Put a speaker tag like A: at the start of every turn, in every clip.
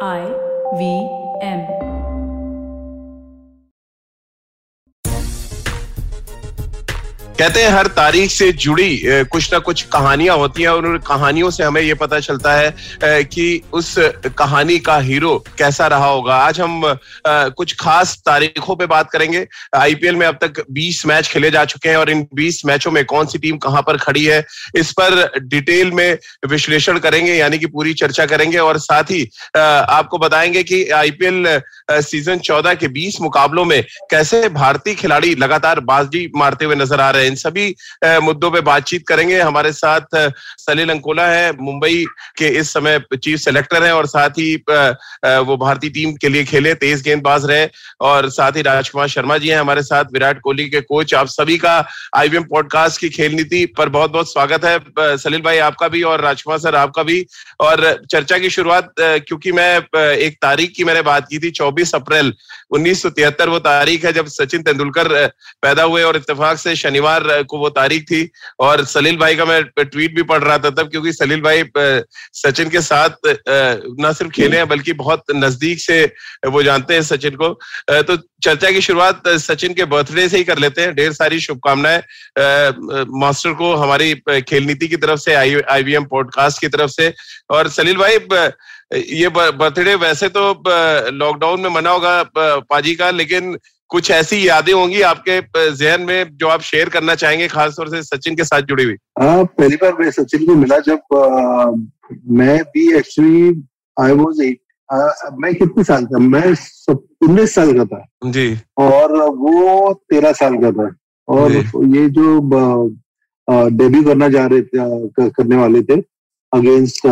A: I V M.
B: कहते हैं, हर तारीख से जुड़ी कुछ ना कुछ कहानियाँ होती हैं और उन कहानियों से हमें ये पता चलता है कि उस कहानी का हीरो कैसा रहा होगा। आज हम कुछ खास तारीखों पे बात करेंगे। आईपीएल में अब तक 20 मैच खेले जा चुके हैं और इन 20 मैचों में कौन सी टीम कहाँ पर खड़ी है, इस पर डिटेल में विश्लेषण करेंगे, यानी कि पूरी चर्चा करेंगे और साथ ही आपको बताएँगे कि आईपीएल सीज़न चौदह के बीस मुकाबलों में कैसे भारतीय खिलाड़ी लगातार बाजी मारते हुए नज़र आ रहे इन सभी मुद्दों पे बातचीत करेंगे। हमारे साथ सलील अंकोला है, मुंबई के इस समय चीफ सेलेक्टर हैं और साथ ही वो भारतीय टीम के लिए खेले, तेज गेंदबाज रहे और साथ ही राजकुमार शर्मा जी हैं हमारे साथ, विराट कोहली के कोच। आप सभी का आईवीएम पॉडकास्ट की खेल नीति पर बहुत बहुत स्वागत है। सलील भाई आपका भी और राजकुमार सर आपका भी। और चर्चा की शुरुआत क्योंकि मैं एक तारीख की मैंने बात की थी, चौबीस अप्रैल, उन्नीस सौ तिहत्तर वो तारीख है जब सचिन तेंदुलकर पैदा हुए और इतफाक से शनिवार सोमवार को वो तारीख थी और सलील भाई का मैं ट्वीट भी पढ़ रहा था तब क्योंकि सलील भाई सचिन के साथ न सिर्फ़ खेले हैं बल्कि बहुत नज़दीक से वो जानते हैं सचिन को। तो चर्चा की शुरुआत सचिन के बर्थडे से ही कर लेते हैं। ढेर सारी शुभकामनाएँ मास्टर को हमारी खेल नीति की तरफ़ से आईवीएम पॉडकास्ट की तरफ़ से। और सलील भाई ये बर्थडे वैसे तो लॉकडाउन में मना होगा पाजी का, लेकिन कुछ ऐसी यादें होंगी आपके जहन में जो आप शेयर करना चाहेंगे खासतौर से सचिन के साथ जुड़ी हुई?
C: हाँ पहली बार मैं सचिन को मिला जब आ, मैं भी एक्चुअली आई वॉज़ एट मैं कितने साल का मैं उन्नीस साल का था।
B: जी।
C: और वो तेरह साल का था। और ये जो डेब्यू करना जा रहे थे करने वाले थे against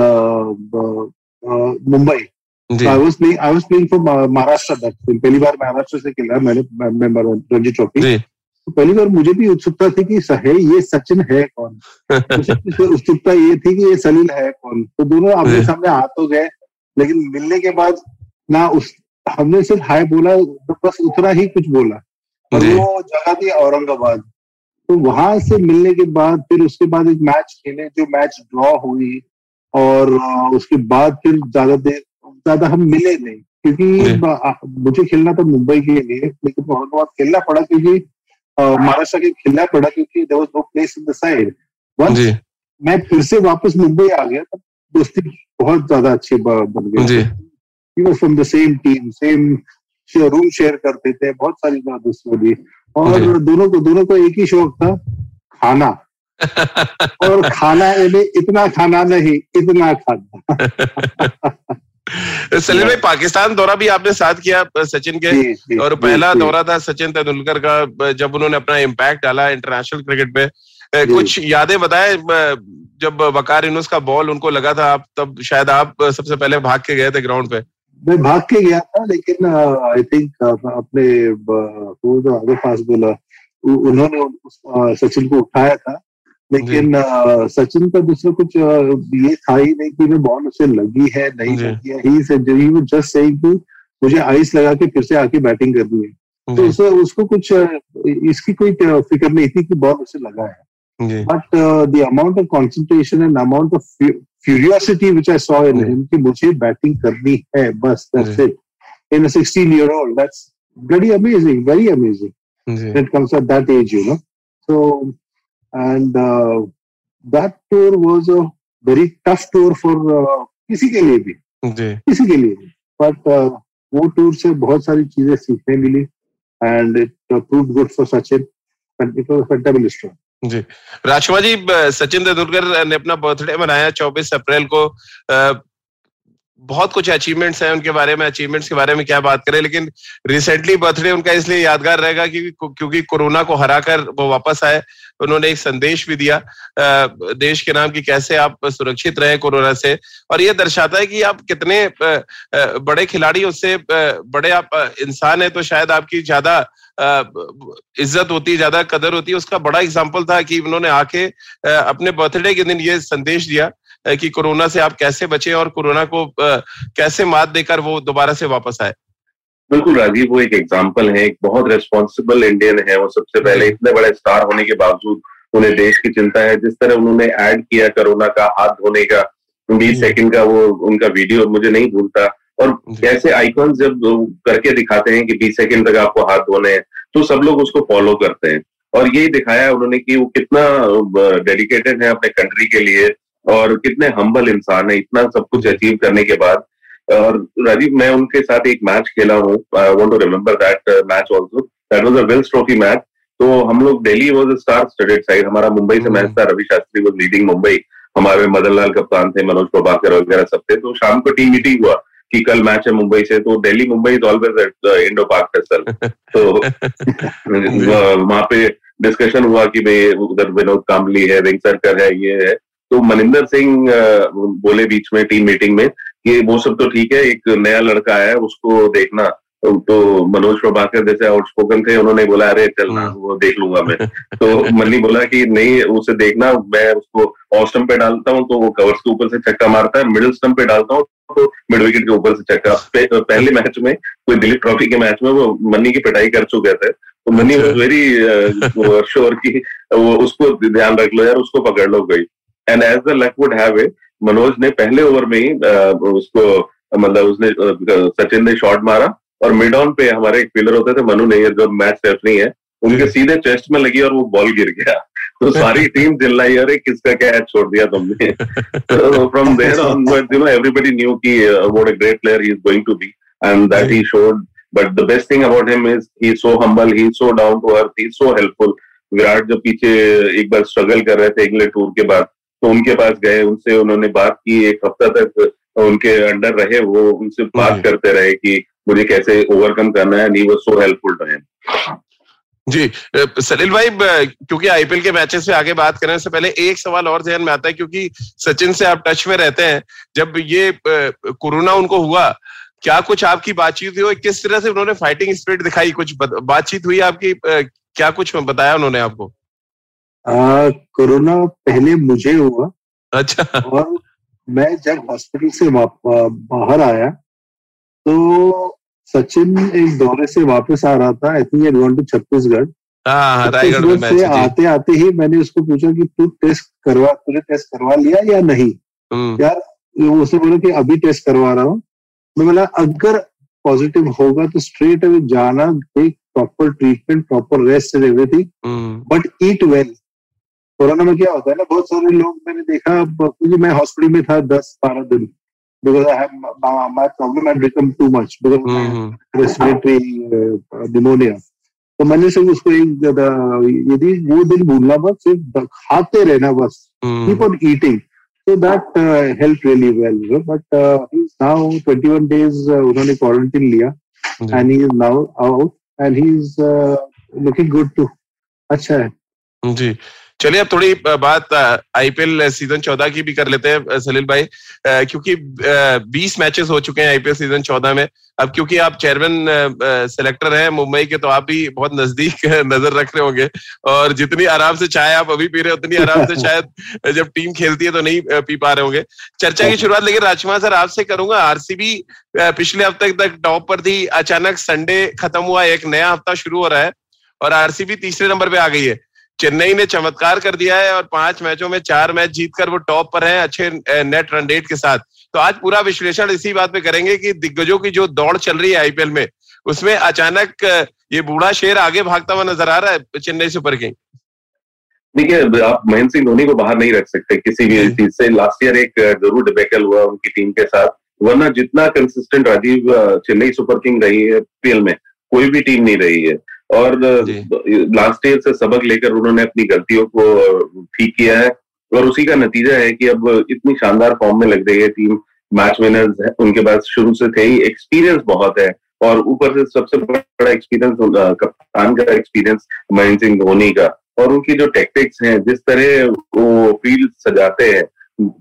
C: Mumbai. I was playing I was playing for Maharashtra that पहली बार महाराष्ट्र से खेला मैंने मेंबर रणजी ट्रॉफी तो पहली बार मुझे भी उत्सुकता थी कि है ये सचिन है कौन? उत्सुकता ये थी कि ये सलील है कौन? तो दोनों आमने सामने आ तो गए लेकिन मिलने के बाद ना उस हमने सिर्फ़ हाय बोला तो बस उतना ही कुछ बोला। और वो जगह थी औरंगाबाद। तो वहाँ से मिलने के बाद फिर उसके बाद एक मैच खेले जो मैच ड्रॉ हुई और उसके बाद फिर ज़्यादा देर ज़्यादा हम मिले नहीं। क्योंकि मुझे खेलना था मुंबई के लिए लेकिन बहुत खेलना पड़ा क्योंकि महाराष्ट्र के खेलना पड़ा क्योंकि there was no place in the side मैं फिर से वापस मुंबई आ गया तब दोस्ती बहुत ज़्यादा अच्छी बन गई। From the same team same room share करते थे बहुत सारी दोस्ती बनी और दोनों को दोनों को एक ही शौक था खाना। और खाना इतना खाना नहीं इतना खाना।
B: सलीम भाई पाकिस्तान दौरा भी आपने साथ किया सचिन के? और पहला दौरा था सचिन तेंदुलकर का जब उन्होंने अपना इम्पैक्ट डाला इंटरनेशनल क्रिकेट पे। कुछ यादें बताए जब वकार इनोस का बॉल उनको लगा था आप तब शायद आप सबसे पहले भाग के गए थे ग्राउंड पे।
C: मैं भाग के गया था लेकिन आई थिंक अपने आगे पास बोला उन्होंने सचिन को उठाया था। लेकिन सचिन का दूसरा कुछ ये था ही नहीं कि बॉल उसे लगी है नहीं लगी है। ही वो जस्ट कि मुझे आइस लगा के फिर से आके बैटिंग करनी है। तो उसे उसको कुछ इसकी कोई फ़िक्र नहीं थी कि बॉल उसे लगा है। But the amount of concentration and amount of curiosity which I saw in him कि मुझे बैटिंग करनी है बस that's it in a 16 year old that's very amazing very amazing when it comes at that age you know? Uh, that tour was a very tough tour for uh, किसी के लिए भी। किसी के लिए बट uh, वो tour से बहुत सारी चीज़ें सीखने मिली। And it prove good for Sachin and was tour
B: जी। राजकुमार जी सचिन तेंदुलकर ने अपना बर्थडे मनाया 24 अप्रैल को। बहुत कुछ अचीवमेंट्स हैं उनके बारे में अचीवमेंट्स के बारे में क्या बात करें, लेकिन रिसेंटली बर्थडे उनका इसलिए यादगार रहेगा कि क्योंकि कोरोना को हराकर वो वापस आए उन्होंने एक संदेश भी दिया देश के नाम की कैसे आप सुरक्षित रहे कोरोना से। और ये दर्शाता है कि आप कितने बड़े खिलाड़ी उससे बड़े आप इंसान है तो शायद आपकी ज़्यादा इज़्ज़त होती है, ज़्यादा कदर होती उसका बड़ा एग्ज़ाम्पल था कि उन्होंने आके अपने बर्थडे के दिन ये संदेश दिया कि कोरोना से आप कैसे बचे और कोरोना को कैसे मात देकर वो दोबारा से वापस आए?
D: बिल्कुल राजीव वो एक एग्ज़ाम्पल है एक बहुत रेस्पॉन्सिबल इंडियन है वो सबसे पहले इतने बड़े स्टार होने के बावजूद उन्हें देश की चिंता है जिस तरह उन्होंने ऐड किया कोरोना का हाथ धोने का बीस सेकंड का वो उनका वीडियो मुझे नहीं भूलता। और ऐसे आइकॉन जब करके दिखाते हैं कि बीस सेकंड तक आपको हाथ धोने हैं तो सब लोग उसको फॉलो करते हैं। और यही दिखाया उन्होंने कि वो कितना डेडिकेटेड है अपने कंट्री के लिए और कितने हम्बल इंसान है इतना सब कुछ अचीव करने के बाद। और राजीव मैं उनके साथ एक मैच खेला हूँ। I want to remember that match also that was a Wills trophy match तो हम लोग Delhi was a star studded side हमारा मुंबई से मैच था। Ravi Shastri was leading Mumbai. हमारे मदन लाल कप्तान थे मनोज प्रभाकर वगैरह सब थे। तो शाम को टीम मीटिंग हुआ कि कल मैच है मुंबई से। तो Delhi Mumbai is always at Indo Pak festival तो वहाँ पे डिस्कशन हुआ कि भाई उधर विनोद कामली है रिंग सर्कर है ये है। तो मनिंदर सिंह बोले बीच में टीम मीटिंग में कि वो सब तो ठीक है एक नया लड़का है उसको देखना। तो मनोज प्रभाकर जैसे आउटस्पोकन थे उन्होंने बोला अरे चलना हाँ। वो देख लूँगा मैं। तो मन्नी बोला कि नहीं उसे देखना मैं उसको ऑफ़ स्टम्प पे डालता हूँ तो वो कवर्स के ऊपर से चक्का मारता है मिडिल स्टम्प पे डालता हूँ तो मिड विकेट के ऊपर से चक्का पहले मैच में कोई दिलीप ट्रॉफी के मैच में वो मन्नी की पिटाई कर चुके थे। तो मनी वॉज़ वेरी श्योर की वो उसको ध्यान रख लो यार उसको पकड़ लो गई and as the luck would have it Manoj ने पहले ओवर में ही उसको मतलब उसने सचिन ने शॉट मारा और मिड ऑन पे हमारे एक फील्डर होते थे मनु नहीं जो मैच रेफरी है उनके सीधे चेस्ट में लगी और वो बॉल गिर गया। तो सारी टीम चिल्लाई अरे किसका क्या छोड़ दिया तुमने? From there on you know everybody knew की what a great player he is going to be and that he showed but the best thing about him is he so humble he so down to earth he so helpful Virat जब पीछे एक बार struggle कर रहे थे England tour के बाद तो उनके पास गए उनसे उन्होंने बात की एक हफ़्ता तक उनके अंडर रहे वो उनसे बात करते रहे कि मुझे कैसे ओवरकम करना है नी वो so helpful to him
B: ji Salil भाई क्योंकि आईपीएल के मैचेस से आगे बात करने से पहले एक सवाल और ध्यान में आता है क्योंकि सचिन से आप टच में रहते हैं जब ये कोरोना उनको हुआ क्या कुछ आपकी बातचीत हुई किस तरह से उन्होंने फाइटिंग स्पिरिट दिखाई कुछ बातचीत हुई आपकी क्या कुछ बताया उन्होंने आपको?
C: कोरोना पहले मुझे हुआ।
B: अच्छा।
C: और मैं जब हॉस्पिटल से बाहर आया तो सचिन एक दौरे से वापस आ रहा था I think going to Chhattisgarh Chhattisgarh से आते आते ही मैंने उसको पूछा कि तू टेस्ट करवा तूने टेस्ट करवा लिया या नहीं? हम्म। यार उसने बोला कि अभी टेस्ट करवा रहा हूँ। मैं बोला अगर पॉजिटिव होगा तो स्ट्रेट अवे जाना एक proper treatment proper rest and everything but eat well corona में क्या होता है ना बहुत सारे लोग मैंने देखा क्योंकि मैं हॉस्पिटल में था दस बारह दिन because I my problem I become too much respiratory pneumonia तो मैंने सिर्फ़ उसको एक यदि वो दिन भूलना बस सिर्फ़ खाते रहना बस। Keep on eating so that help really well but now twenty one days उन्होंने क्वारंटीन लिया and he is now out and he is looking good too अच्छा है।
B: जी। चलिए अब थोड़ी बात आईपीएल सीज़न चौदह की भी कर लेते हैं सलील भाई। क्योंकि बीस मैचेस हो चुके हैं आईपीएल सीज़न चौदह में। अब क्योंकि आप चेयरमैन सेलेक्टर हैं मुंबई के तो आप भी बहुत नज़दीक नज़र रख रहे होंगे। और जितनी आराम से चाय आप अभी पी रहे उतनी आराम से शायद जब टीम खेलती है तो नहीं पी पा रहे होंगे। चर्चा की शुरुआत लेकिन राजकुमार सर आपसे करूँगा। आरसीबी पिछले हफ़्ते तक टॉप पर थी। अचानक संडे खत्म हुआ एक नया हफ़्ता शुरू हो रहा है। और आरसीबी तीसरे नंबर पे आ गई है। चेन्नई ने चमत्कार कर दिया है और पाँच मैचों में चार मैच जीतकर वो टॉप पर है अच्छे नेट रन रेट के साथ। तो आज पूरा विश्लेषण इसी बात पे करेंगे कि दिग्गजों की जो दौड़ चल रही है आईपीएल में उसमें अचानक ये बूढ़ा शेर आगे भागता हुआ नज़र आ रहा है चेन्नई सुपर किंग।
D: देखिए आप महेंद्र सिंह धोनी को बाहर नहीं रख सकते किसी भी चीज़ से। लास्ट ईयर एक ज़रूर डिबेकल हुआ उनकी टीम के साथ वरना जितना consistent Rajiv Chennai super king रही है पीएल में कोई भी टीम नहीं रही है। और लास्ट ईयर से सबक लेकर उन्होंने अपनी गलतियों को ठीक किया है। और उसी का नतीजा है कि अब इतनी शानदार फॉर्म में लग रही है टीम मैच विनर्स है उनके पास शुरू से थे ही एक्सपीरियंस बहुत है। और ऊपर से सबसे बड़ा एक्सपीरियंस कप्तान का एक्सपीरियंस महेंद्र सिंह धोनी का। और उनकी जो टेक्टिक्स हैं जिस तरह वो फ़ील्ड सजाते हैं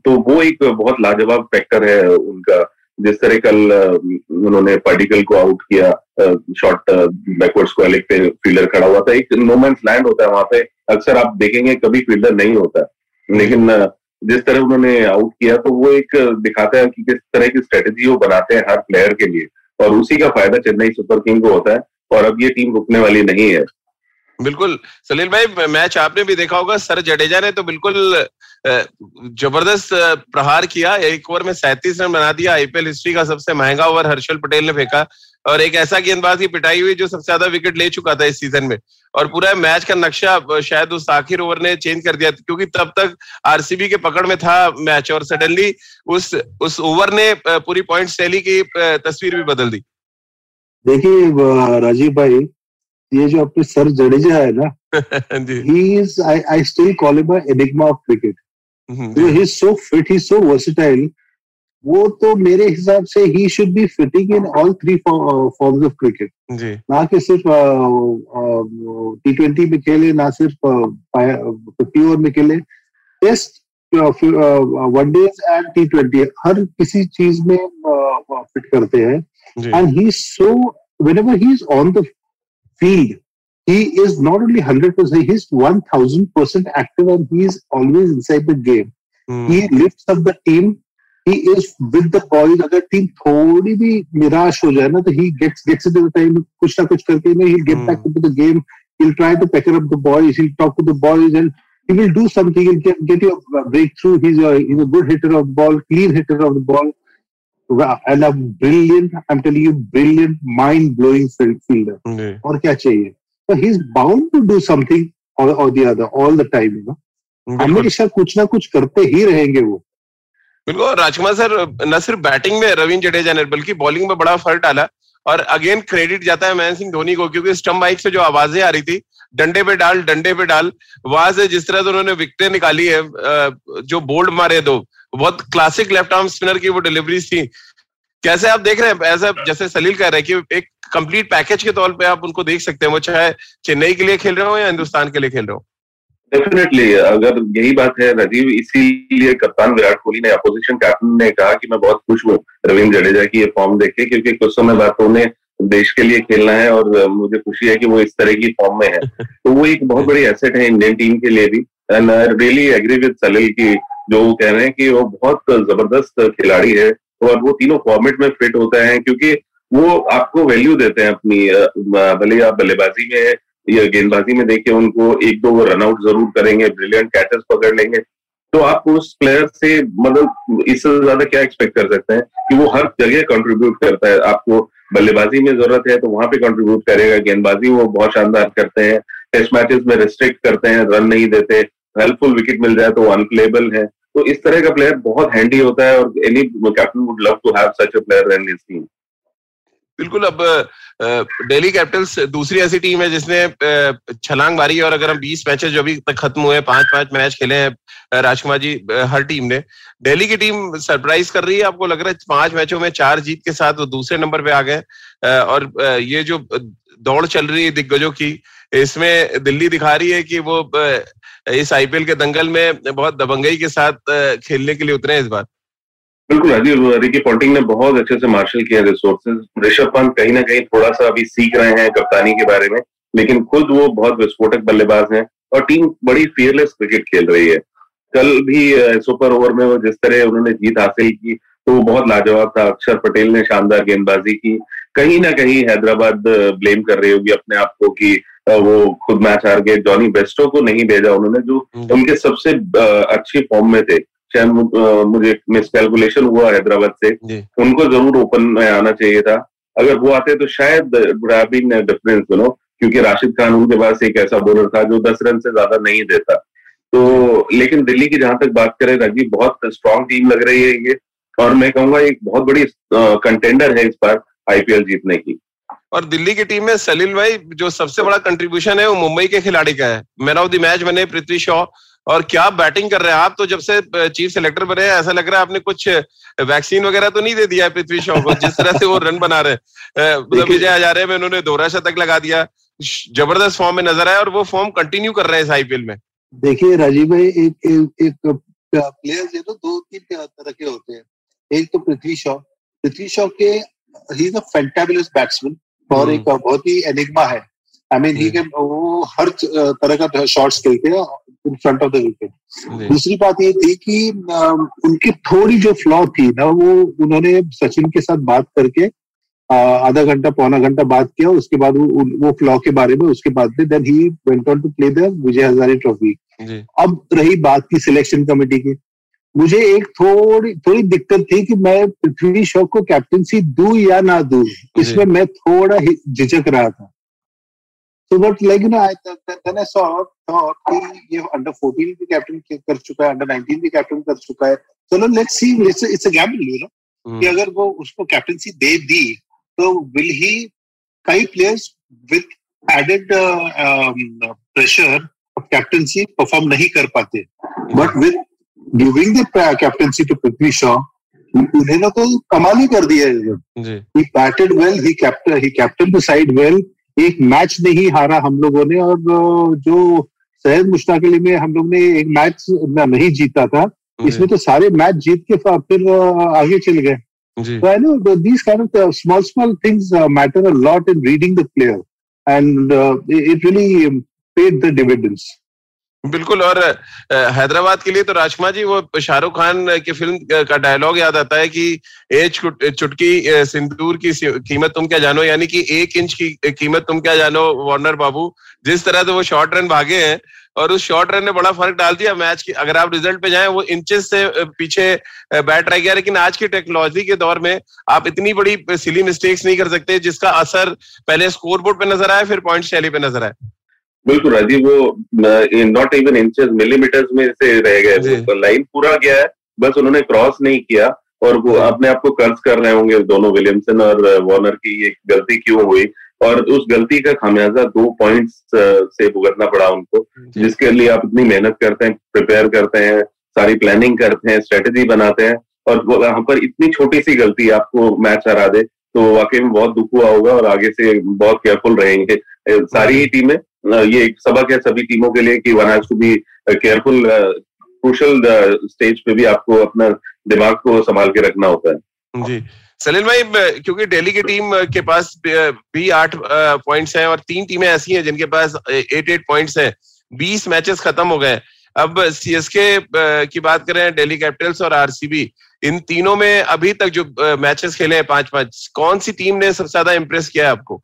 D: तो वो एक बहुत लाजवाब फैक्टर है उनका। जिस तरह कल उन्होंने पार्टिकल को आउट किया शॉर्ट बैकवर्ड स्क्वायर लेग पे फील्डर खड़ा हुआ था। एक नोमेंस लैंड होता है वहाँ पे। अक्सर आप देखेंगे कभी फील्डर नहीं होता। लेकिन जिस तरह उन्होंने आउट किया तो वो एक दिखाता है कि किस तरह की स्ट्रेटेजी वो बनाते हैं हर प्लेयर के लिए। और उसी का फ़ायदा चेन्नई सुपर किंग को होता है और अब ये टीम रुकने वाली नहीं है।
B: बिल्कुल। सलील भाई, मैच आपने भी देखा होगा, सर जडेजा ने तो बिल्कुल ज़बरदस्त प्रहार किया। एक ओवर में सैंतीस रन बना दिया। आईपीएल हिस्ट्री का सबसे महँगा ओवर हर्षल पटेल ने फेंका। और एक ऐसा गेंदबाज की पिटाई हुई जो सबसे ज़्यादा विकेट ले चुका था इस सीज़न में। और पूरा मैच का नक्शा शायद उस आखिर ओवर ने चेंज कर दिया क्योंकि तब तक आरसीबी के पकड़ में था मैच। और सडनली उस उस ओवर ने पूरी पॉइंट शैली की तस्वीर भी बदल दी।
C: देखिए राजीव भाई ये जो अपने सर जडेजा है ना he is I I still call him enigma of cricket he is so fit he is so versatile वो तो मेरे हिसाब से he should be fitting in all three forms of cricket ना कि सिर्फ़ टी ट्वेंटी में खेले ना सिर्फ़ फिफ्टी ओवर में खेले। Test one days and T twenty हर किसी चीज़ में फिट करते हैं। And he so whenever he is on the field he is not only 100%, he's 1000% active and he is always inside the game. Mm. He lifts up the team. He is with the boys. अगर team थोड़ी भी निराश हो जाए ना तो he gets gets into the time कुछ ना कुछ करके ना he'll get mm. back into the game. He'll try to pecker up the boys. He'll talk to the boys and he will do something. He'll get, get you a breakthrough. He's a he's a good hitter of the ball, clean hitter of the ball. And a brilliant, I'm telling you, brilliant, mind-blowing fielder. Mm. और क्या चाहिए? He's bound to do something or, or the other all the time, you know. हमेशा कुछ ना कुछ करते ही रहेंगे वो।
B: बिल्कुल राजकुमार सर न सिर्फ़ बैटिंग में रविंद्र जडेजा ने बल्कि बॉलिंग में बड़ा फ़र्क डाला। और अगेन क्रेडिट जाता है महेंद्र सिंह धोनी को क्योंकि स्टम्प बाइक से जो आवाज़ें आ रही थी डंडे पे डाल डंडे पे डाल वहाँ से जिस तरह से उन्होंने विकटें निकाली है जो बोल्ड मारे दो बहुत क्लासिक लेफ़्ट आर्म स्पिनर की वो डिलीवरीज थी। कैसे आप देख रहे हैं ऐसा जैसे सलील कह रहे हैं कि एक कंप्लीट पैकेज के तौर पे आप उनको देख सकते हैं वो चाहे चेन्नई के लिए खेल रहे हो या हिंदुस्तान के लिए खेल रहे हो।
D: डेफिनेटली अगर यही बात है राजीव इसीलिए कप्तान विराट कोहली ने अपोजिशन कैप्टन ने कहा कि मैं बहुत खुश हूँ रविंद्र जडेजा की ये फॉर्म देख के क्योंकि कुछ समय बाद तो उन्हें देश के लिए खेलना है और मुझे खुशी है कि वो इस तरह की फॉर्म में है। तो वो एक बहुत बड़ी एसेट है इंडियन टीम के लिए भी। And I really agree with Salil की जो कह रहे हैं कि वो बहुत ज़बरदस्त खिलाड़ी है। और वो तीनों फॉर्मेट में फिट होता है, क्योंकि वो आपको वैल्यू देते हैं अपनी भले आप बल्लेबाजी में, या गेंदबाजी में देखिए उनको एक दो रनआउट ज़रूर करेंगे ब्रिलियंट कैचेस पकड़ लेंगे। तो आप उस प्लेयर से मतलब इससे ज़्यादा क्या एक्सपेक्ट कर सकते हैं कि वो हर जगह कंट्रीब्यूट करता है? आपको बल्लेबाजी में ज़रूरत है तो वहाँ पे कंट्रीब्यूट करेगा। गेंदबाजी वो बहुत शानदार करते हैं। टेस्ट मैचेस में रिस्ट्रिक्ट करते हैं रन नहीं देते। हेल्पफुल विकेट मिल जाए तो अनप्लेबल है। तो इस तरह का प्लेयर बहुत हैंडी होता है और any captain would love to have such a player in his team
B: बिल्कुल, अब दिल्ली कैपिटल्स दूसरी ऐसी टीम है जिसने छलांग मारी और अगर हम 20 मैचेस जो अभी तक खत्म हुए पाँच पाँच मैच खेले हैं राजकुमार जी हर टीम ने। दिल्ली की टीम सरप्राइज़ कर रही है, आपको लग रहा है पाँच मैचों में चार जीत के साथ वो दूसरे नंबर पे आ गए और ये जो दौड़ चल रही है दिग्गजों की, इसमें दिल्ली दिखा रही है कि वो इस आईपीएल के दंगल में बहुत दबंगई के साथ खेलने के लिए उतरे इस बार?
D: बिल्कुल राजीव रिकी पॉन्टिंग ने बहुत अच्छे से मार्शल किया रिसोर्सेज ऋषभ पंत कहीं ना कहीं थोड़ा सा अभी सीख रहे हैं कप्तानी के बारे में, लेकिन खुद वो बहुत विस्फोटक बल्लेबाज हैं और टीम बड़ी फियरलेस क्रिकेट खेल रही है। कल भी सुपर ओवर में वो जिस तरह उन्होंने जीत हासिल की तो वो बहुत लाजवाब था। अक्षर पटेल ने शानदार गेंदबाजी की। कहीं ना कहीं हैदराबाद ब्लेम कर रही होगी अपने आप को कि वो खुद मैच हार गए जॉनी बेस्टो को नहीं भेजा उन्होंने जो हम्म। उनके सबसे अच्छी फॉर्म में थे। शायद मुझे मिसकैलकुलेशन हुआ हैदराबाद से। उनको ज़रूर ओपन में आना चाहिए था। अगर वो आते तो शायद डिफरेंस यू नो क्योंकि राशिद खान उनके पास एक ऐसा बॉलर था जो दस रन से ज़्यादा नहीं देता। तो लेकिन दिल्ली की जहाँ तक बात करें राजीव बहुत स्ट्रांग टीम लग रही है ये। और मैं कहूँगा एक बहुत बड़ी कंटेंडर है इस बार आईपीएल जीतने की।
B: और दिल्ली की टीम में सलील भाई जो सबसे बड़ा कंट्रीब्यूशन है वो मुंबई के खिलाड़ी का है। मैन ऑफ़ द मैच बने पृथ्वी शॉ। और क्या बैटिंग कर रहे हैं आप? तो जब से चीफ सेलेक्टर बने हैं ऐसा लग रहा है आपने कुछ वैक्सीन वगैरह तो नहीं दे दिया है पृथ्वी शॉ को जिस तरह से वो रन बना रहे मतलब विजय हजारे में उन्होंने दोहरा शतक लगा दिया। ज़बरदस्त फॉर्म में नज़र आया और वो फॉर्म कंटिन्यू कर रहे हैं इस आईपीएल में।
C: देखिए राजीव भाई एक एक, एक प्लेयर जो तो दो तीन तरह के होते हैं। एक तो पृथ्वी शॉ। पृथ्वी शॉ के he is a fantabulous batsman और हम्म। एक बहुत ही एनिग्मा है। आई मीन ही कैन वो हर तरह का शॉट्स खेलते हैं in front of the wicket दूसरी बात ये थी कि उनकी थोड़ी जो फ्लॉ थी ना वो उन्होंने सचिन के साथ बात करके आधा घंटा पौना घंटा बात किया उसके बाद वो वो फ्लॉ के बारे में उसके बाद में then he went on to play the Vijay Hazare trophy अब रही बात की सिलेक्शन कमेटी की। मुझे एक थोड़ी थोड़ी दिक्कत थी कि मैं पृथ्वी शॉ को कैप्टनसी दू या ना दू इसमें मैं थोड़ा झिझक रहा था। तो बट लाइक ना आई सॉ थॉट कि ये अंडर 14 भी कैप्टन कर चुका है अंडर 19 भी कैप्टन कर चुका है। चलो let's see it's it's a gamble you know कि अगर वो उसको कैप्टनसी दे दी तो विल ही कई players with added pressure of captaincy perform नहीं कर पाते। But with giving the captaincy to Prithvi Shaw उन्होंने तो कमाल ही कर दिया है he batted well he captain he captain the side well एक मैच नहीं हारा हम लोगों ने और जो सैयद मुश्ताक अली में हम लोग ने एक मैच नहीं जीता था। इसमें तो सारे मैच जीत के फिर आगे चल गए। So I know these kind of uh, small, small things uh, matter a lot in reading the player, and uh, it really paid the dividends.
B: बिल्कुल, और हैदराबाद के लिए तो राजकुमा जी, वो शाहरुख खान की फ़िल्म का डायलॉग याद आता है कि एक चुटकी सिंदूर की कीमत तुम क्या जानो? यानी कि एक इंच की कीमत तुम क्या जानो वार्नर बाबू? जिस तरह से वो शॉर्ट रन भागे हैं, और उस शॉर्ट रन ने बड़ा फ़र्क डाल दिया मैच की। अगर आप रिज़ल्ट पे जाए, वो इंचेस से पीछे बैट रह गया, लेकिन आज की टेक्नोलॉजी के दौर में आप इतनी बड़ी सिली मिस्टेक्स नहीं कर सकते, जिसका असर पहले स्कोर बोर्ड पे नज़र आए फिर पॉइंट शैली पे नज़र आए
D: बिल्कुल राजीव वो नॉट इवन इंचेस मिलीमीटर्स में से रह गए तो लाइन पूरा गया है बस उन्होंने क्रॉस नहीं किया और वो अपने आप को कर्ज कर रहे होंगे दोनों विलियमसन और वार्नर की ये गलती क्यों हुई? और उस गलती का खामियाजा दो पॉइंट्स से भुगतना पड़ा उनको जिसके लिए आप इतनी मेहनत करते हैं प्रिपेयर करते हैं सारी प्लानिंग करते हैं स्ट्रेटेजी बनाते हैं और वहाँ पर इतनी छोटी सी गलती आपको मैच हरा दे तो वाकई में बहुत दुख हुआ होगा और आगे से बहुत केयरफुल रहेंगे। सारी ही टीमें ये एक सबक है सभी टीमों के लिए कि one has to be careful crucial stage पे भी आपको अपना दिमाग को संभाल के रखना होता है।
B: जी। सलील भाई क्योंकि दिल्ली की टीम के पास भी आठ पॉइंट्स हैं और तीन टीमें ऐसी हैं जिनके पास एट एट पॉइंट्स हैं। बीस मैचेस खत्म हो गए अब सीएसके की बात करें दिल्ली कैपिटल्स और आरसीबी इन तीनों में अभी तक जो मैचेस खेले हैं पाँच पाँच कौन सी टीम ने सबसे ज़्यादा इम्प्रेस किया है आपको?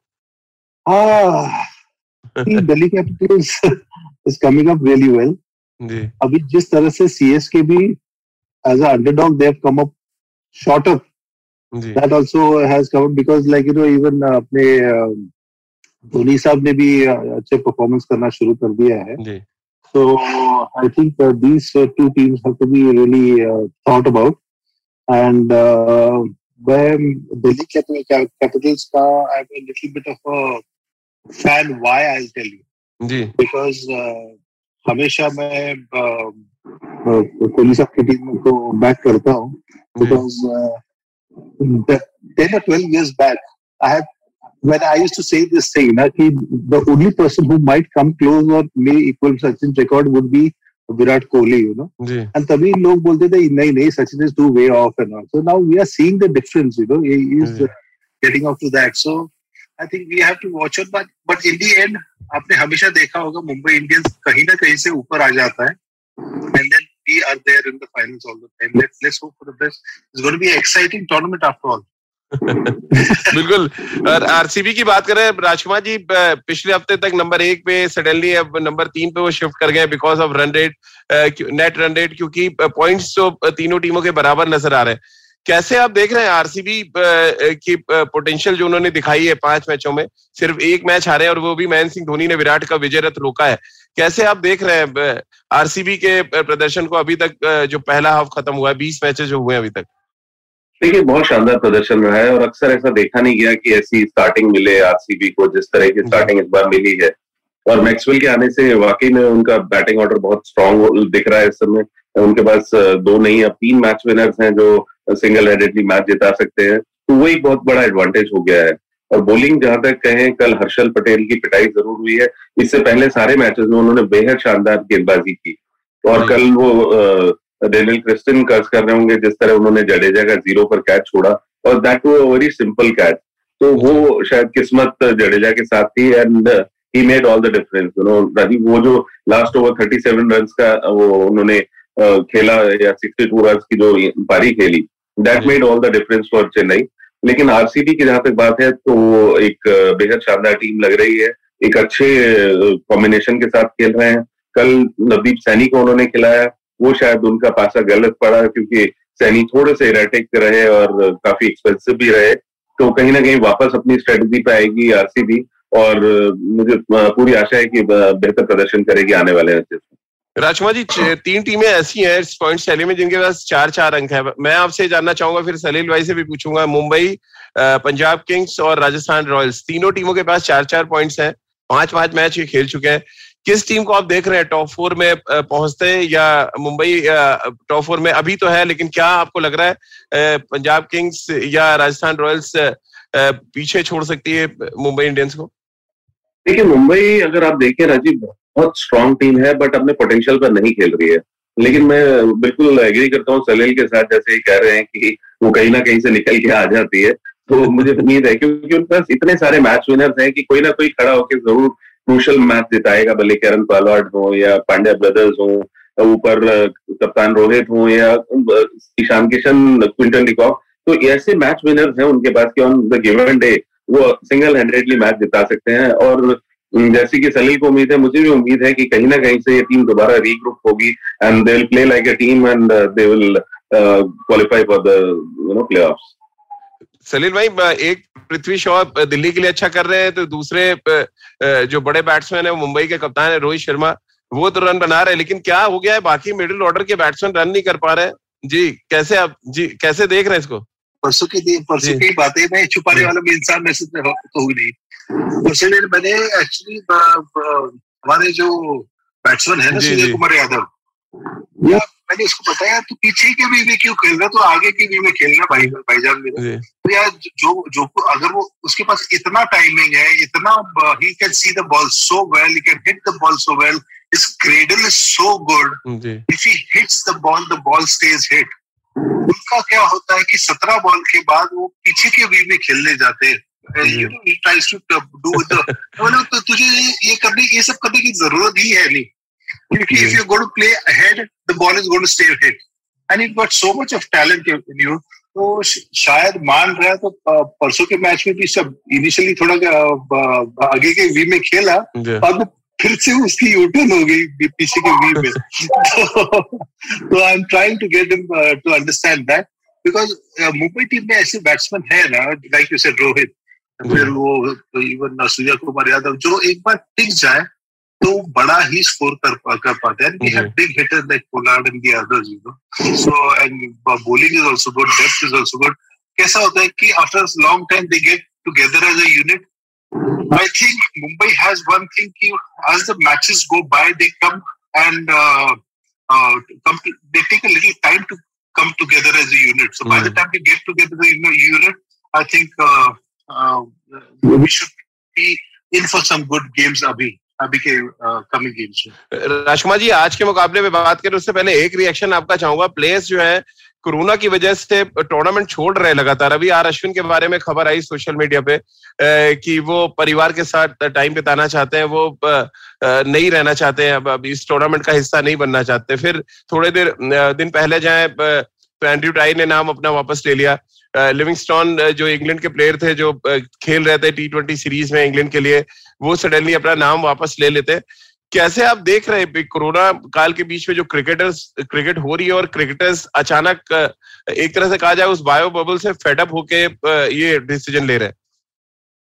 C: Delhi capitals is coming up really well अभी जिस तरह से सीएसके भी as a underdog they have come up short up that also has covered because like you know even अपने धोनी साहब ने भी अच्छे परफॉर्मेंस करना शुरू कर दिया है। so I think uh, these uh, two teams have to be really uh, thought about. And uh, when Delhi Capitals, ka, I'm a little bit of a fan why I'll tell you. Ji. Because uh, हमेशा मैं कोहली साहब की team को back करता हूँ because ten or twelve years back I have when I used to say this thing that the only person who might come close or may equal Sachin's record would be Virat Kohli, you know. Yeah. And तभी लोग बोलते थे नहीं नहीं Sachin is too way off and all. So now we are seeing the difference, you know. He is yeah. getting up to that. So I think we have to watch it but but in the end आपने हमेशा देखा होगा, Mumbai Indians कहीं ना कहीं से ऊपर आ जाता है and then we are there in the finals all the time let's let's hope for the best it's to be exciting tournament after all
B: बिल्कुल। और आरसीबी की बात करें, राजकुमार जी पिछले हफ़्ते तक नंबर एक पे सडनली अब नंबर तीन पे वो शिफ्ट कर गए because of run rate net run rate क्योंकि पॉइंट्स तो तीनों टीमों के बराबर नज़र आ रहे हैं। कैसे आप देख रहे हैं आरसीबी की पोटेंशियल जो उन्होंने दिखाई है पाँच मैचों में, सिर्फ़ एक मैच हारे और वो भी महेंद्र सिंह धोनी ने विराट का विजय रथ रोका है। कैसे आप देख रहे हैं आरसीबी के प्रदर्शन को अभी तक जो पहला हाफ़ खत्म हुआ है, बीस मैचेस हुए अभी तक?
D: देखिए, बहुत शानदार प्रदर्शन रहा है और अक्सर ऐसा देखा नहीं गया कि ऐसी स्टार्टिंग मिले आरसीबी को, जिस तरह की स्टार्टिंग इस बार मिली है। और मैक्सवेल के आने से वाकई में उनका बैटिंग ऑर्डर बहुत स्ट्रांग दिख रहा है इस समय। उनके पास दो नहीं, अब तीन मैच विनर्स हैं जो सिंगल हेडेडली मैच जिता सकते हैं तो वही बहुत बड़ा एडवांटेज हो गया है। और बॉलिंग जहाँ तक कहें कल हर्षल पटेल की पिटाई ज़रूर हुई है। इससे पहले सारे मैचेस में उन्होंने बेहद शानदार गेंदबाजी की। और कल वो डेनियल क्रिस्टन कर्ज कर रहे होंगे जिस तरह उन्होंने जडेजा का ज़ीरो पर कैच छोड़ा। और दैट वो वेरी सिंपल कैच तो वो शायद किस्मत जडेजा के साथ थी and he made all the difference you know वो जो last over thirty seven run का वो उन्होंने खेला या सिक्सटी टू रन की जो पारी खेली that made all the difference for Chennai लेकिन आरसीबी की जहाँ तक बात है तो एक बेहद शानदार टीम लग रही है। एक अच्छे कॉम्बिनेशन के साथ खेल रहे हैं। कल नवदीप सैनी को उन्होंने खिलाया। वो शायद उनका पासा गलत पड़ा क्योंकि सैनी थोड़े से इरेटिक रहे और काफ़ी एक्सपेंसिव भी रहे। तो कहीं ना कहीं वापस अपनी स्ट्रेटजी पे आएगी आरसीबी और मुझे पूरी आशा है कि बेहतर प्रदर्शन करेगी आने वाले मैचेस
B: में। राजकुमार जी तीन टीमें ऐसी हैं इस पॉइंट शैली में जिनके पास चार चार अंक है। मैं आपसे जानना चाहूँगा, फिर सलील भाई से भी पूछूँगा। मुंबई पंजाब किंग्स और राजस्थान रॉयल्स, तीनों टीमों के पास चार चार पॉइंट्स हैं। पाँच पाँच मैच ये खेल चुके हैं। किस टीम को आप देख रहे हैं? टॉप फोर में पहुँचते या मुंबई टॉप फोर में अभी तो है, लेकिन क्या आपको लग रहा है पंजाब किंग्स या राजस्थान रॉयल्स पीछे छोड़ सकती है मुंबई इंडियंस को?
D: देखिए, मुंबई अगर आप देखें राजीव बहुत स्ट्रांग टीम है बट अपने पोटेंशियल पर नहीं खेल रही है। लेकिन मैं बिल्कुल एग्री करता हूँ सलील के साथ, जैसे ही कह रहे हैं कि वो कहीं ना कहीं से निकल के आ जाती है तो मुझे उम्मीद है क्योंकि उनके पास इतने सारे मैच विनर्स हैं कि कोई ना कोई खड़ा होकर ज़रूर क्रूशल मैच जिताएगा, भले करण पालवाड हो या पांड्या ब्रदर्स हो, ऊपर कप्तान रोहित हो या, ईशान किशन क्विंटन डिकॉक तो ऐसे मैच विनर्स हैं उनके पास कि ऑन द गिवन डे वो सिंगल हैंडेडली मैच जिता सकते हैं और जैसे कि सलील को उम्मीद है, मुझे भी उम्मीद है कि कहीं ना कहीं से ये टीम दोबारा रीग्रुप होगी and they will play like a team and they will qualify for the you know playoffs
B: Salil भाई एक पृथ्वी शॉ दिल्ली के लिए अच्छा कर रहे हैं तो दूसरे जो बड़े बैट्समैन है मुंबई के कप्तान है, रोहित शर्मा, वो तो रन बना रहे हैं, लेकिन क्या हो गया है, बाकी मिडिल ऑर्डर के बैट्समैन रन नहीं कर पा रहे हैं? जी, कैसे आप, जी, कैसे देख रहे हैं इसको?
C: परसों की परसों की बातें मैं छुपाने वाला भी इंसान में से तो हुई नहीं। परसों मैंने एक्चुअली हमारे जो बैट्समैन है ना सूर्य कुमार यादव मैंने इसको बताया तो पीछे के भी, भी क्यों खेल रहा तो आगे के भी में खेलना भाई भाईजान मेरे? तो यार जो जो अगर वो उसके पास इतना टाइमिंग है इतना he can see the ball so well he can hit the ball so well his cradle is so good if he hits the ball the ball stays hit. उनका क्या होता है कि सत्रह बॉल के बाद वो पीछे के वी में खेलने जाते हैं। You know tries to do तो तुझे ये करने ये सब करने की ज़रूरत ही है नहीं। क्योंकि if you're going to play ahead, the ball is going to stay hit. And you've got so much of talent in you. तो शायद मान रहा है तो परसों के मैच में भी सब इनिशियली थोड़ा आगे के वी में खेला। और फिर से उसकी यूटर्न हो गई पीछे के वी में तो I am trying to get to understand that because Mumbai team में ऐसे बैट्समैन है ना लाइक यू सेड रोहित फिर वो इवन सूर्या कुमार यादव जो एक बार टिक जाए तो बड़ा ही स्कोर कर कर पाते हैं। We have big hitters like Pollard and the others you know so and bowling is also good depth is also good कैसा होता है कि after long time they get together as a unit I think Mumbai has one thing as the matches go by, they come and uh, uh, come to, they take a little time to come together as a unit. So mm. by the time they get together in a unit, I think uh, uh, we should be in for some good games abhi. अभी के coming games
B: Rajkumar ji आज के मुकाबले में बात करें उससे पहले एक रिएक्शन आपका चाहूँगा प्लेयर्स जो है कोरोना की वजह से टूर्नामेंट छोड़ रहे लगातार। अभी आर अश्विन के बारे में खबर आई सोशल मीडिया पे कि वो परिवार के साथ टाइम बिताना चाहते हैं, वो नहीं रहना चाहते हैं, अब इस टूर्नामेंट का हिस्सा नहीं बनना चाहते। फिर थोड़े देर दिन पहले जाए एंड्रयू टाई ने नाम अपना वापस ले लिया। लिविंगस्टोन जो इंग्लैंड के प्लेयर थे, जो खेल रहे थे टी ट्वेंटी सीरीज़ में इंग्लैंड के लिए, वो सडनली अपना नाम वापस ले लेते। कैसे आप देख रहे हैं कोरोना काल के बीच में जो क्रिकेटर्स क्रिकेट हो रही है और क्रिकेटर्स अचानक एक तरह से कहा जाए उस बायो बबल से फेडअप होके ये डिसीज़न ले रहे हैं?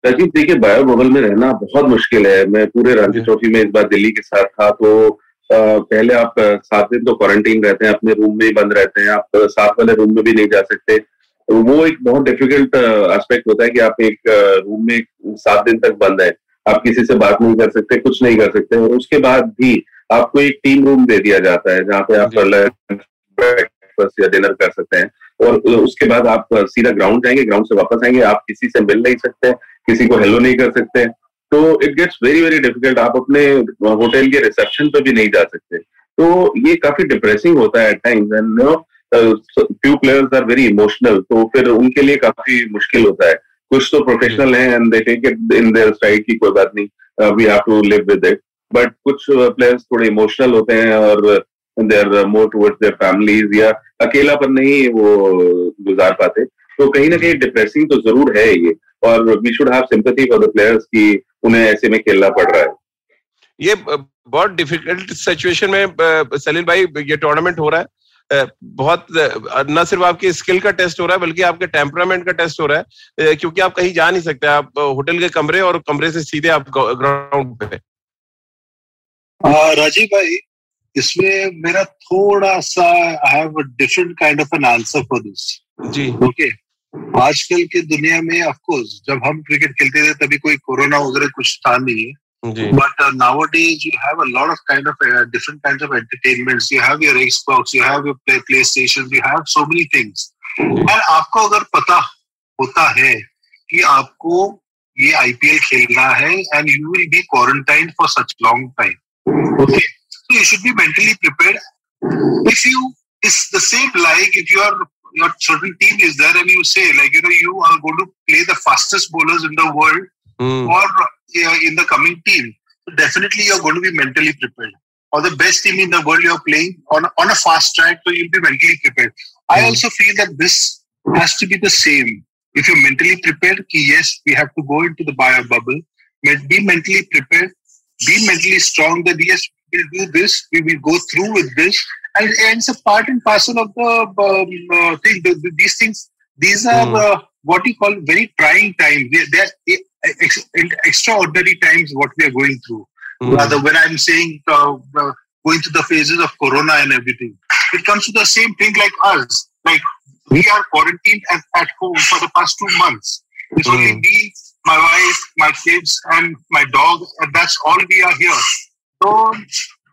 D: राजीव देखिए बायो बबल में रहना बहुत मुश्किल है। मैं पूरे रणजी ट्रॉफी में इस बार दिल्ली के साथ था तो पहले आप सात दिन तो क्वारंटीन रहते हैं अपने रूम में ही बंद रहते हैं आप साथ वाले रूम में भी नहीं जा सकते। वो एक बहुत डिफ़िकल्ट एस्पेक्ट होता है कि आप एक रूम में सात दिन तक बंद है। आप किसी से बात नहीं कर सकते कुछ नहीं कर सकते और उसके बाद भी आपको एक टीम रूम दे दिया जाता है जहाँ पे आप ब्रेकफास्ट या डिनर कर सकते हैं। और उसके बाद आप सीधा ग्राउंड जाएँगे ग्राउंड से वापस आएँगे आप किसी से मिल नहीं सकते किसी को हेलो नहीं कर सकते। तो it gets very very difficult आप अपने होटल के रिसेप्शन पे भी नहीं जा सकते। तो ये काफ़ी डिप्रेसिंग होता है at times and no few players are very emotional तो फिर उनके लिए काफ़ी मुश्किल होता है। कुछ तो प्रोफेशनल हैं and they take it in their side की कोई बात नहीं we have to live with it but कुछ प्लेयर्स थोड़े इमोशनल होते हैं और they are more towards their families या अकेलापन नहीं वो गुजार पाते। तो कहीं ना कहीं डिप्रेसिंग तो ज़रूर है ये। और we should have sympathy for the players की उन्हें ऐसे में खेलना पड़ रहा है।
B: ये बहुत डिफ़िकल्ट सिचुएशन में सलील भाई, ये टूर्नामेंट हो रहा है। बहुत न सिर्फ़ आपकी स्किल का टेस्ट हो रहा है बल्कि आपके टेम्परामेंट का टेस्ट हो रहा है क्योंकि आप कहीं जा नहीं सकते आप होटल के कमरे और कमरे से सीधे आप ग्राउंड पे
C: राजीव भाई इसमें मेरा थोड़ा सा I have different kind of an answer for this
B: ji.
C: Okay आजकल के दुनिया में ऑफ़ कोर्स जब हम क्रिकेट खेलते थे तभी कोई कोरोना वगैरह कुछ था नहीं। But uh, nowadays you have a lot of kind of uh, different kinds of entertainments. You have your Xbox, you have your play, PlayStation, you have so many things. और आपको अगर पता होता है कि आपको ये आईपीएल खेलना है and you will be quarantine for such long time okay So you should be mentally prepared. If you, it's the same like if your your certain team is there and you say like you know you are going to play the fastest bowlers in the world mm. or in the coming team, definitely you're going to be mentally prepared. Or the best team in the world you're playing on on a fast track, so you'll be mentally prepared. I also feel that this has to be the same. If you're mentally prepared, yes, we have to go into the bio bubble. Be mentally prepared. Be mentally strong. That yes, we'll do this, we will go through with this. And, and it's a part and parcel of the um, uh, thing. The, the, these things, these are mm. uh, what you call very trying times. They, ex- extraordinary times what we are going through. Mm. Rather, when I'm saying uh, uh, going through the phases of corona and everything, it comes to the same thing like us. Like we are quarantined at, at home for the past two months. It's mm. only me, my wife, my kids, and my dog, and that's all we are here. So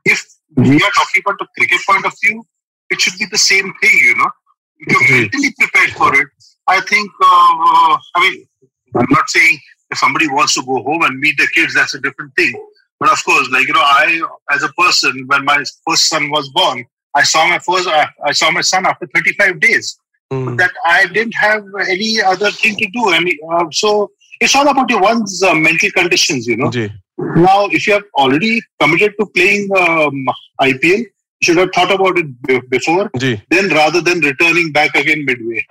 C: if we are talking about the cricket point of view, it should be the same thing, you know. If you're mentally prepared for it, I think, uh, I mean, I'm not saying if somebody wants to go home and meet the kids, that's a different thing. But of course, like, you know, I, as a person, when my first son was born, I saw my first, uh, I saw my son after 35 days. Mm. That I didn't have any other thing to do. I mean, uh, so it's all about your one's uh, mental conditions, you know. Now, if you have already committed to playing um, IPL, you should have thought about it before. Then rather than returning back again midway.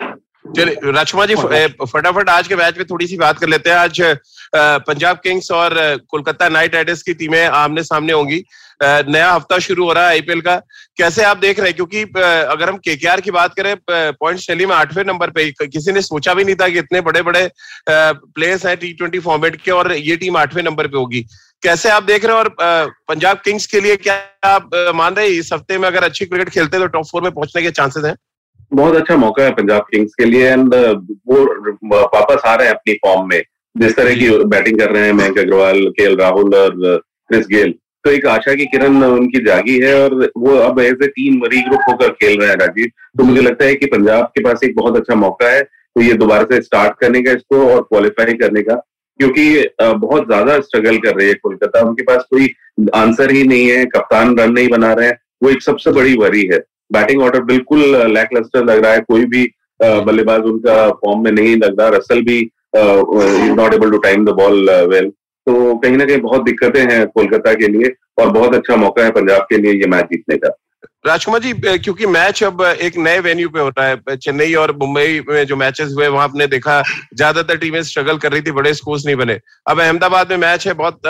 B: चलिए राजकुमार जी फटाफट आज के match में थोड़ी सी बात कर लेते हैं। आज पंजाब किंग्स और कोलकाता नाइट राइडर्स की टीमें आमने सामने होंगी नया हफ़्ता शुरू हो रहा है आईपीएल का। कैसे आप देख रहे हैं? क्योंकि अगर हम केकेआर की बात करें पॉइंट शैली में आठवें नंबर पे किसी ने सोचा भी नहीं था कि इतने बड़े बड़े प्लेयर्स हैं टी ट्वेंटी फॉर्मेट के और ये टीम आठवें नंबर पे होगी। कैसे आप देख रहे हैं? और पंजाब किंग्स के लिए क्या आप मान रहे हैं इस हफ़्ते में अगर अच्छी क्रिकेट खेलते हैं तो टॉप फोर में पहुँचने के चांसेस हैं?
D: बहुत अच्छा मौका है पंजाब किंग्स के लिए एंड वो वापस आ रहे हैं अपनी फॉर्म में। जिस तरह की बैटिंग कर रहे हैं मयंक अग्रवाल के राहुल और क्रिस गेल तो एक आशा की किरण उनकी जागी है और वो अब एज ए टीम रीग्रुप होकर खेल रहे हैं राजीव। तो मुझे लगता है कि पंजाब के पास एक बहुत अच्छा मौका है तो ये दोबारा से स्टार्ट करने का इसको और क्वालिफाई करने का। क्योंकि बहुत ज़्यादा स्ट्रगल कर रही है कोलकाता। उनके पास कोई आंसर ही नहीं है कप्तान रन नहीं बना रहे हैं। वो एक सबसे बड़ी वरी है। बैटिंग ऑर्डर बिल्कुल लैक लग रहा है। कोई भी बल्लेबाज उनका फॉर्म में नहीं लग रहा। रसल भी not able to time the ball well तो कहीं ना कहीं बहुत दिक्कतें हैं कोलकाता के लिए और बहुत अच्छा मौका है पंजाब के लिए ये मैच जीतने का।
B: राजकुमार जी क्योंकि मैच अब एक नए वेन्यू पे हो रहा है, चेन्नई और मुंबई में जो मैचेस हुए, वहाँ आपने देखा, ज़्यादातर टीमें स्ट्रगल कर रही थी, बड़े स्कोर्स नहीं बने। अब अहमदाबाद में मैच है, बहुत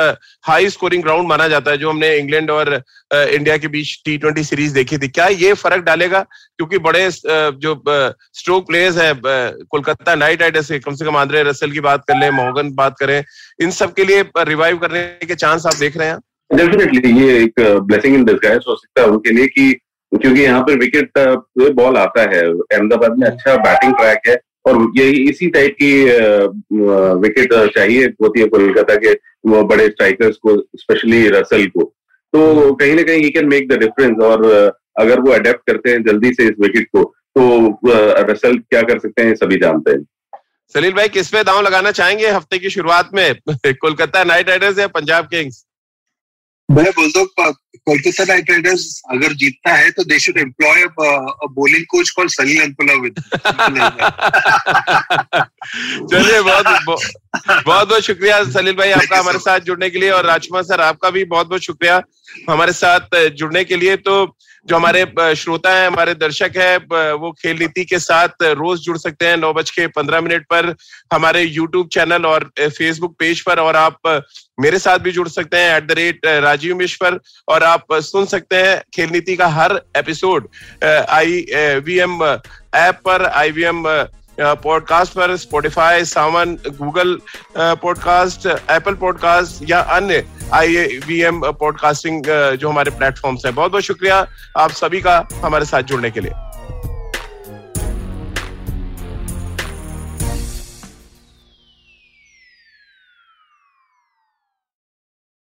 B: हाई स्कोरिंग ग्राउंड माना जाता है, जो हमने इंग्लैंड और इंडिया के बीच टी ट्वेंटी सीरीज़ देखी थी। क्या ये फ़र्क डालेगा? क्योंकि बड़े जो स्ट्रोक प्लेयर्स है कोलकाता नाइट राइडर्स कम से कम आंद्रे रसल की बात कर ले मोहगन बात करें, इन सब के लिए रिवाइव करने के चांस आप देख रहे हैं?
D: डेफिनेटली ये एक ब्लेसिंग इन डिस्गाइज हो सकता है उनके लिए कि क्योंकि यहाँ पर विकेट बॉल आता है। अहमदाबाद में अच्छा बैटिंग ट्रैक है और ये इसी टाइप की विकेट चाहिए होती है कोलकाता के बड़े स्ट्राइकर्स को स्पेशली रसल को। तो कहीं ना कहीं he can make the difference और अगर वो अडेप्ट करते हैं जल्दी से इस विकेट को तो रसल क्या कर सकते हैं सभी जानते हैं।
B: सलील भाई, किस पे दांव लगाना चाहेंगे हफ़्ते की शुरुआत में? कोलकाता नाइट राइडर्स या पंजाब किंग्स?
C: मैं बोलता हूँ कोलकाता नाइट राइडर्स अगर जीतता है तो they should employ bowling coach call Salil एनपुलाविद
B: चलिए, बहुत बहुत बहुत शुक्रिया सलील भाई आपका हमारे साथ जुड़ने के लिए और राजकुमार सर, आपका भी बहुत बहुत शुक्रिया हमारे साथ जुड़ने के लिए। तो जो हमारे श्रोता हैं, हमारे दर्शक हैं वो खेल नीति के साथ रोज जुड़ सकते हैं नौ बज के पंद्रह मिनट पर हमारे यूट्यूब चैनल और फेसबुक पेज पर और आप मेरे साथ भी जुड़ सकते हैं एट द रेट राजीव मिश पर, और आप सुन सकते हैं खेल नीति का हर episode I V M app पर आई वी एम पॉडकास्ट पर Spotify Saavn Google podcast Apple podcast या अन्य आई वी एम पॉडकास्टिंग जो हमारे प्लेटफॉर्म्स हैं। बहुत बहुत शुक्रिया आप सभी का हमारे साथ जुड़ने के लिए।